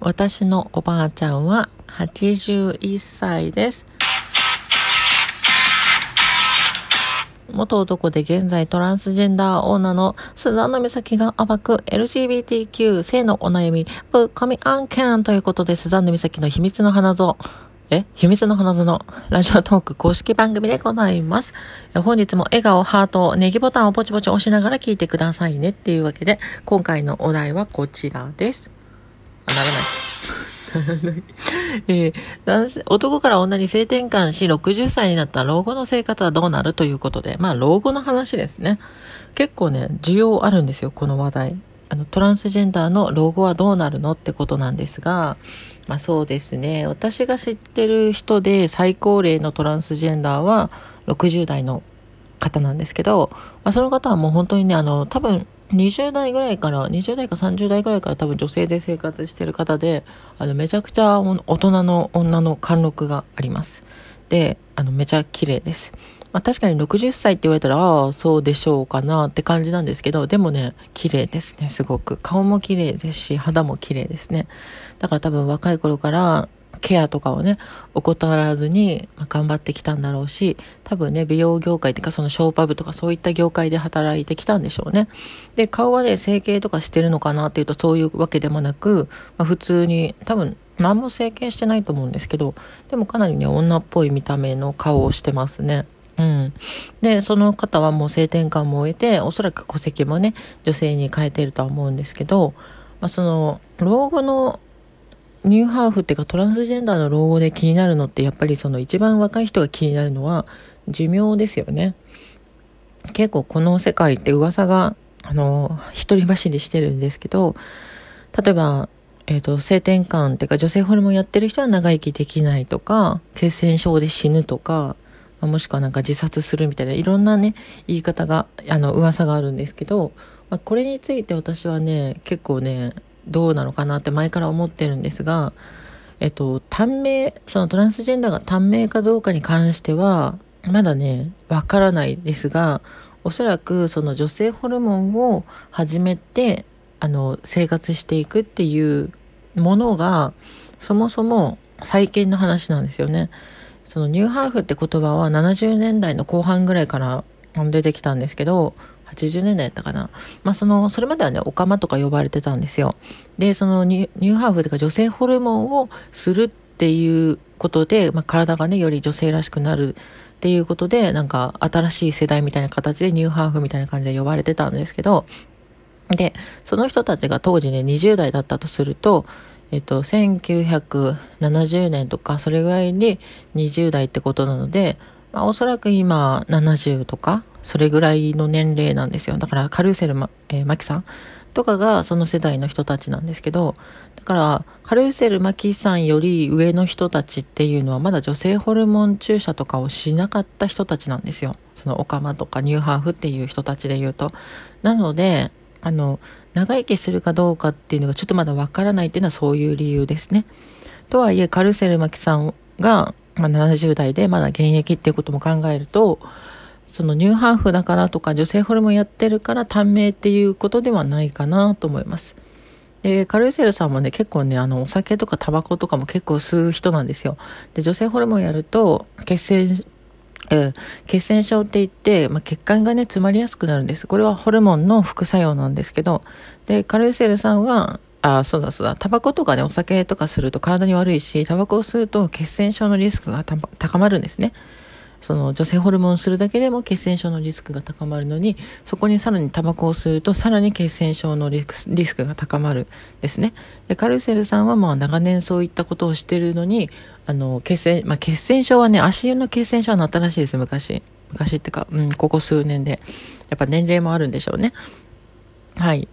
私のおばあちゃんは81歳です。元男で現在トランスジェンダー女のスザンヌ美咲が暴く LGBTQ 性のお悩みぶっ込み案件ということでスザンヌ美咲の秘密の花像え？秘密の花園ラジオトーク公式番組でございます。本日も笑顔、ハート、ネギボタンをポチポチ押しながら聞いてくださいねっていうわけで、今回のお題はこちらです。ならない。えー、男性、男から女に性転換し、60歳になった老後の生活はどうなるということで、まあ、老後の話ですね。結構ね、需要あるんですよ、この話題。あの、トランスジェンダーの老後はどうなるのってことなんですが、まあそうですね。私が知ってる人で最高齢のトランスジェンダーは60代の方なんですけど、まあその方はもう本当にね、あの、多分20代ぐらいから、20代か30代ぐらいから多分女性で生活してる方で、あの、めちゃくちゃ大人の女の貫禄があります。で、あの、めちゃ綺麗です。まあ確かに60歳って言われたら、ああ、そうでしょうかなって感じなんですけど、でもね、綺麗ですね、すごく。顔も綺麗ですし、肌も綺麗ですね。だから多分若い頃から、ケアとかをね、怠らずに、頑張ってきたんだろうし、多分ね、美容業界っていうかそのショーパブとかそういった業界で働いてきたんでしょうね。で、顔はね、整形とかしてるのかなっていうとそういうわけでもなく、まあ、普通に、多分、何も整形してないと思うんですけど、でもかなりね、女っぽい見た目の顔をしてますね。うん。で、その方はもう性転換も終えて、おそらく戸籍もね、女性に変えてるとは思うんですけど、まあ、その、老後のニューハーフっていうかトランスジェンダーの老後で気になるのってやっぱりその一番若い人が気になるのは寿命ですよね。結構この世界って噂が、あの、一人走りしてるんですけど、例えば、えっ、ー、と、性転換っていうか女性ホルモンやってる人は長生きできないとか、血栓症で死ぬとか、もしくはなんか自殺するみたいないろんなね、言い方が、あの、噂があるんですけど、まあ、これについて私はね、結構ね、どうなのかなって前から思ってるんですが、えっと、短命、そのトランスジェンダーが短命かどうかに関しては、まだね、わからないですが、おそらくその女性ホルモンを始めて、あの、生活していくっていうものが、そもそも最近の話なんですよね。そのニューハーフって言葉は70年代の後半ぐらいから出てきたんですけど、80年代やったかな。まあ、その、それまではね、オカマとか呼ばれてたんですよ。で、そのニューハーフというか女性ホルモンをするっていうことで、まあ、体がね、より女性らしくなるっていうことで、なんか新しい世代みたいな形でニューハーフみたいな感じで呼ばれてたんですけど、で、その人たちが当時ね、20代だったとすると、えっと、1970年とか、それぐらいに20代ってことなので、まあ、おそらく今、70とか、それぐらいの年齢なんですよ。だから、カルーセルま、えー、マキさんとかがその世代の人たちなんですけど、だから、カルーセルマキさんより上の人たちっていうのは、まだ女性ホルモン注射とかをしなかった人たちなんですよ。そのオカマとかニューハーフっていう人たちで言うと。なので、あの、長生きするかどうかっていうのがちょっとまだわからないっていうのはそういう理由ですね。とはいえ、カルセルマキさんが、まあ、70代でまだ現役っていうことも考えると、そのニューハーフだからとか女性ホルモンやってるから短命っていうことではないかなと思います。で、カルーセルさんもね、結構ね、あの、お酒とかタバコとかも結構吸う人なんですよ。で、女性ホルモンやると、血清うん、血栓症って言って、まあ、血管がね、詰まりやすくなるんです。これはホルモンの副作用なんですけど、で、カルーセルさんは、あ、そうだそうだ、タバコとかね、お酒とかすると体に悪いし、タバコを吸うと血栓症のリスクが高まるんですね。その女性ホルモンをするだけでも血栓症のリスクが高まるのに、そこにさらにタバコを吸うとさらに血栓症のリスクが高まるですね。で、カルセルさんはまあ長年そういったことをしてるのに、あの、血栓、まあ血栓症はね、足湯の血栓症はなったらしいです、昔。昔ってか、うん、ここ数年で。やっぱ年齢もあるんでしょうね。はい。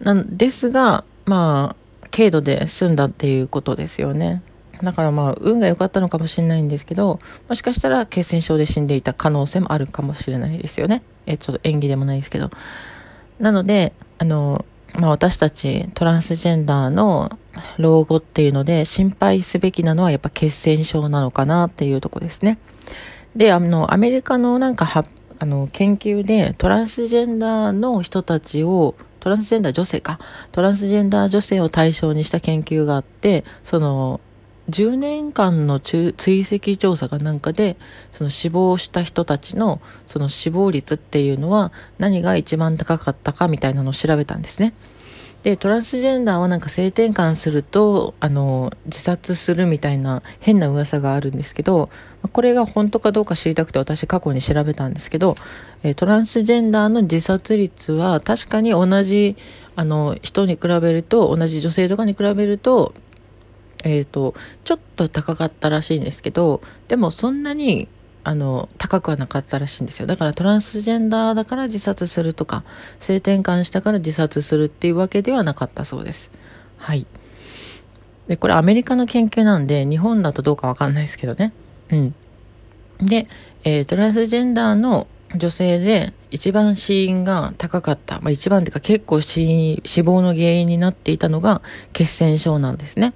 なんですが、まあ、軽度で済んだっていうことですよね。だからまあ、運が良かったのかもしれないんですけど、もしかしたら血栓症で死んでいた可能性もあるかもしれないですよね。え、ちょっと演技でもないですけど。なので、あの、まあ私たちトランスジェンダーの老後っていうので心配すべきなのはやっぱ血栓症なのかなっていうとこですね。で、あの、アメリカのなんかは、あの、研究でトランスジェンダーの人たちをトランスジェンダー女性か、トランスジェンダー女性を対象にした研究があって、その、10年間の追跡調査がなんかで、その死亡した人たちの、その死亡率っていうのは何が一番高かったかみたいなのを調べたんですね。で、トランスジェンダーはなんか性転換すると、あの、自殺するみたいな変な噂があるんですけど、これが本当かどうか知りたくて私過去に調べたんですけど、トランスジェンダーの自殺率は確かに同じ、あの、人に比べると、同じ女性とかに比べると、えっ、ー、と、ちょっと高かったらしいんですけど、でもそんなに、あの、高くはなかったらしいんですよ。だからトランスジェンダーだから自殺するとか、性転換したから自殺するっていうわけではなかったそうです。はい。で、これアメリカの研究なんで、日本だとどうかわかんないですけどね。うん。で、えー、トランスジェンダーの女性で一番死因が高かった。まあ一番っていうか結構死死亡の原因になっていたのが血栓症なんですね。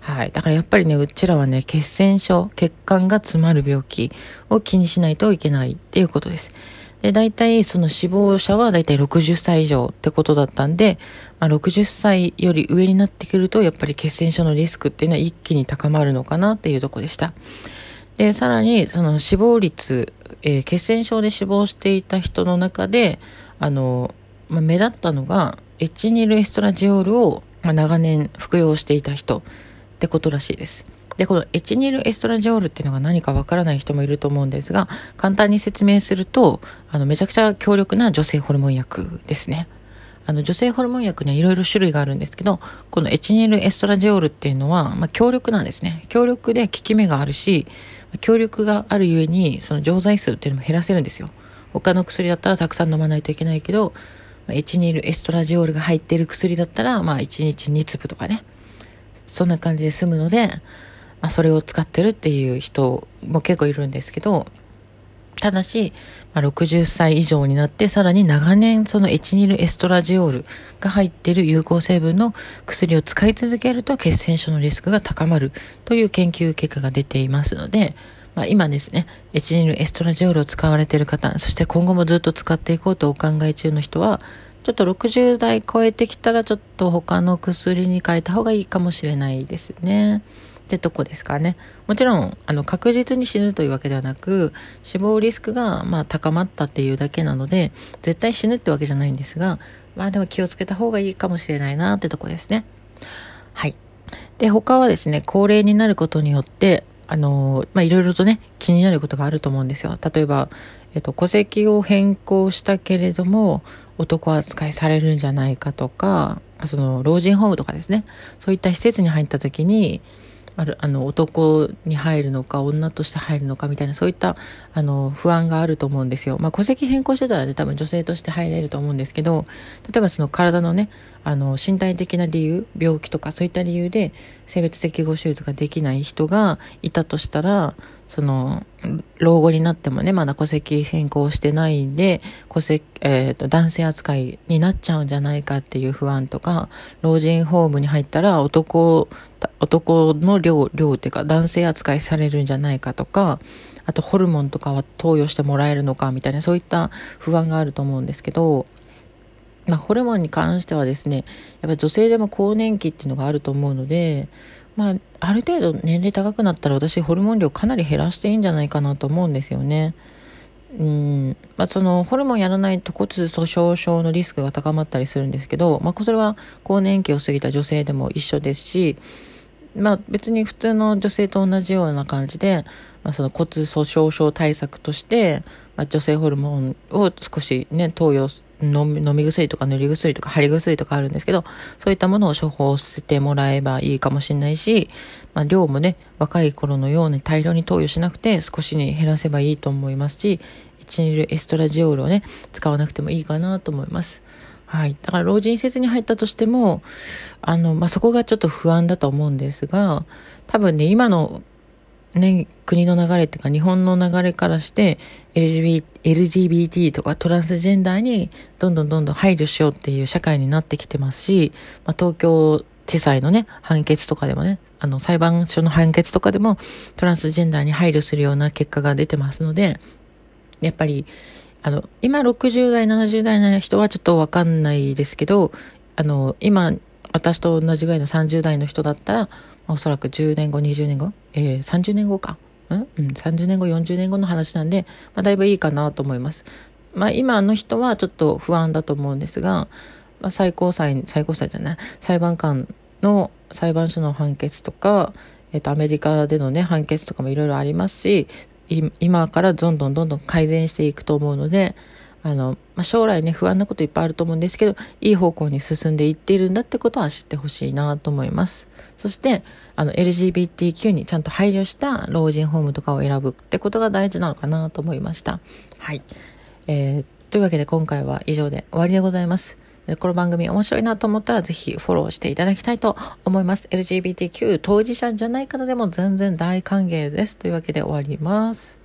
はい。だからやっぱりね、うちらはね、血栓症、血管が詰まる病気を気にしないといけないっていうことです。で、大体その死亡者は大体60歳以上ってことだったんで、まあ、60歳より上になってくると、やっぱり血栓症のリスクっていうのは一気に高まるのかなっていうとこでした。で、さらに、その死亡率、えー、血栓症で死亡していた人の中で、あの、まあ、目立ったのが、エチニルエストラジオールを、まあ、長年服用していた人ってことらしいです。で、このエチニルエストラジオールっていうのが何かわからない人もいると思うんですが、簡単に説明すると、あの、めちゃくちゃ強力な女性ホルモン薬ですね。あの、女性ホルモン薬にはいろいろ種類があるんですけど、このエチニルエストラジオールっていうのは、まあ、強力なんですね。強力で効き目があるし、強力があるゆえに、その錠剤数っていうのも減らせるんですよ。他の薬だったらたくさん飲まないといけないけど、エチニルエストラジオールが入っている薬だったら、まあ、1日2粒とかね。そんな感じで済むので、まあ、それを使ってるっていう人も結構いるんですけど、ただし、まあ、60歳以上になって、さらに長年そのエチニルエストラジオールが入っている有効成分の薬を使い続けると血栓症のリスクが高まるという研究結果が出ていますので、まあ、今ですね、エチニルエストラジオールを使われている方、そして今後もずっと使っていこうとお考え中の人は、ちょっと60代超えてきたらちょっと他の薬に変えた方がいいかもしれないですね。ってとこですかね。もちろん、あの、確実に死ぬというわけではなく、死亡リスクが、まあ、高まったっていうだけなので、絶対死ぬってわけじゃないんですが、まあでも気をつけた方がいいかもしれないなってとこですね。はい。で、他はですね、高齢になることによって、あの、まあ、いろいろとね、気になることがあると思うんですよ。例えば、えっと、戸籍を変更したけれども、男扱いされるんじゃないかとか、その、老人ホームとかですね。そういった施設に入った時に、ある、あの、男に入るのか、女として入るのかみたいな、そういった、あの、不安があると思うんですよ。まあ、戸籍変更してたらね、多分女性として入れると思うんですけど、例えばその体のね、あの、身体的な理由、病気とかそういった理由で、性別適合手術ができない人がいたとしたら、その、老後になってもね、まだ戸籍変更してないんで、戸籍、えっ、ー、と、男性扱いになっちゃうんじゃないかっていう不安とか、老人ホームに入ったら男、男の量、量っていうか男性扱いされるんじゃないかとか、あとホルモンとかは投与してもらえるのかみたいな、そういった不安があると思うんですけど、まあ、ホルモンに関してはですね、やっぱり女性でも更年期っていうのがあると思うので、まあ、ある程度年齢高くなったら私ホルモン量かなり減らしていいんじゃないかなと思うんですよね。うん。まあ、その、ホルモンやらないと骨粗鬆症のリスクが高まったりするんですけど、まあ、それは更年期を過ぎた女性でも一緒ですし、まあ、別に普通の女性と同じような感じで、まあ、その骨粗鬆症対策として、まあ、女性ホルモンを少しね、投与飲み薬とか塗り薬とか貼り薬とかあるんですけど、そういったものを処方してもらえばいいかもしれないし、まあ、量もね、若い頃のように大量に投与しなくて少しに減らせばいいと思いますし、1ニルエストラジオールをね、使わなくてもいいかなと思います。はい。だから老人施設に入ったとしても、あの、まあ、そこがちょっと不安だと思うんですが、多分ね、今のね、国の流れっていうか日本の流れからして LGBT, LGBT とかトランスジェンダーにどんどんどんどん配慮しようっていう社会になってきてますし、まあ、東京地裁のね、判決とかでもね、あの裁判所の判決とかでもトランスジェンダーに配慮するような結果が出てますので、やっぱりあの、今60代、70代の人はちょっとわかんないですけど、あの、今、私と同じぐらいの30代の人だったら、おそらく10年後、20年後、えー、30年後か。ん？うん、30年後、40年後の話なんで、まあ、だいぶいいかなと思います。まあ、今の人はちょっと不安だと思うんですが、まあ、最高裁、最高裁じゃない、裁判官の裁判所の判決とか、えっ、と、アメリカでのね、判決とかもいろいろありますし、今からどんどんどんどん改善していくと思うので、あの、まあ、将来ね、不安なこといっぱいあると思うんですけど、いい方向に進んでいっているんだってことは知ってほしいなと思います。そして、あの、LGBTQ にちゃんと配慮した老人ホームとかを選ぶってことが大事なのかなと思いました。はい。えー、というわけで今回は以上で終わりでございます。この番組面白いなと思ったらぜひフォローしていただきたいと思います。LGBTQ 当事者じゃない方でも全然大歓迎です。というわけで終わります。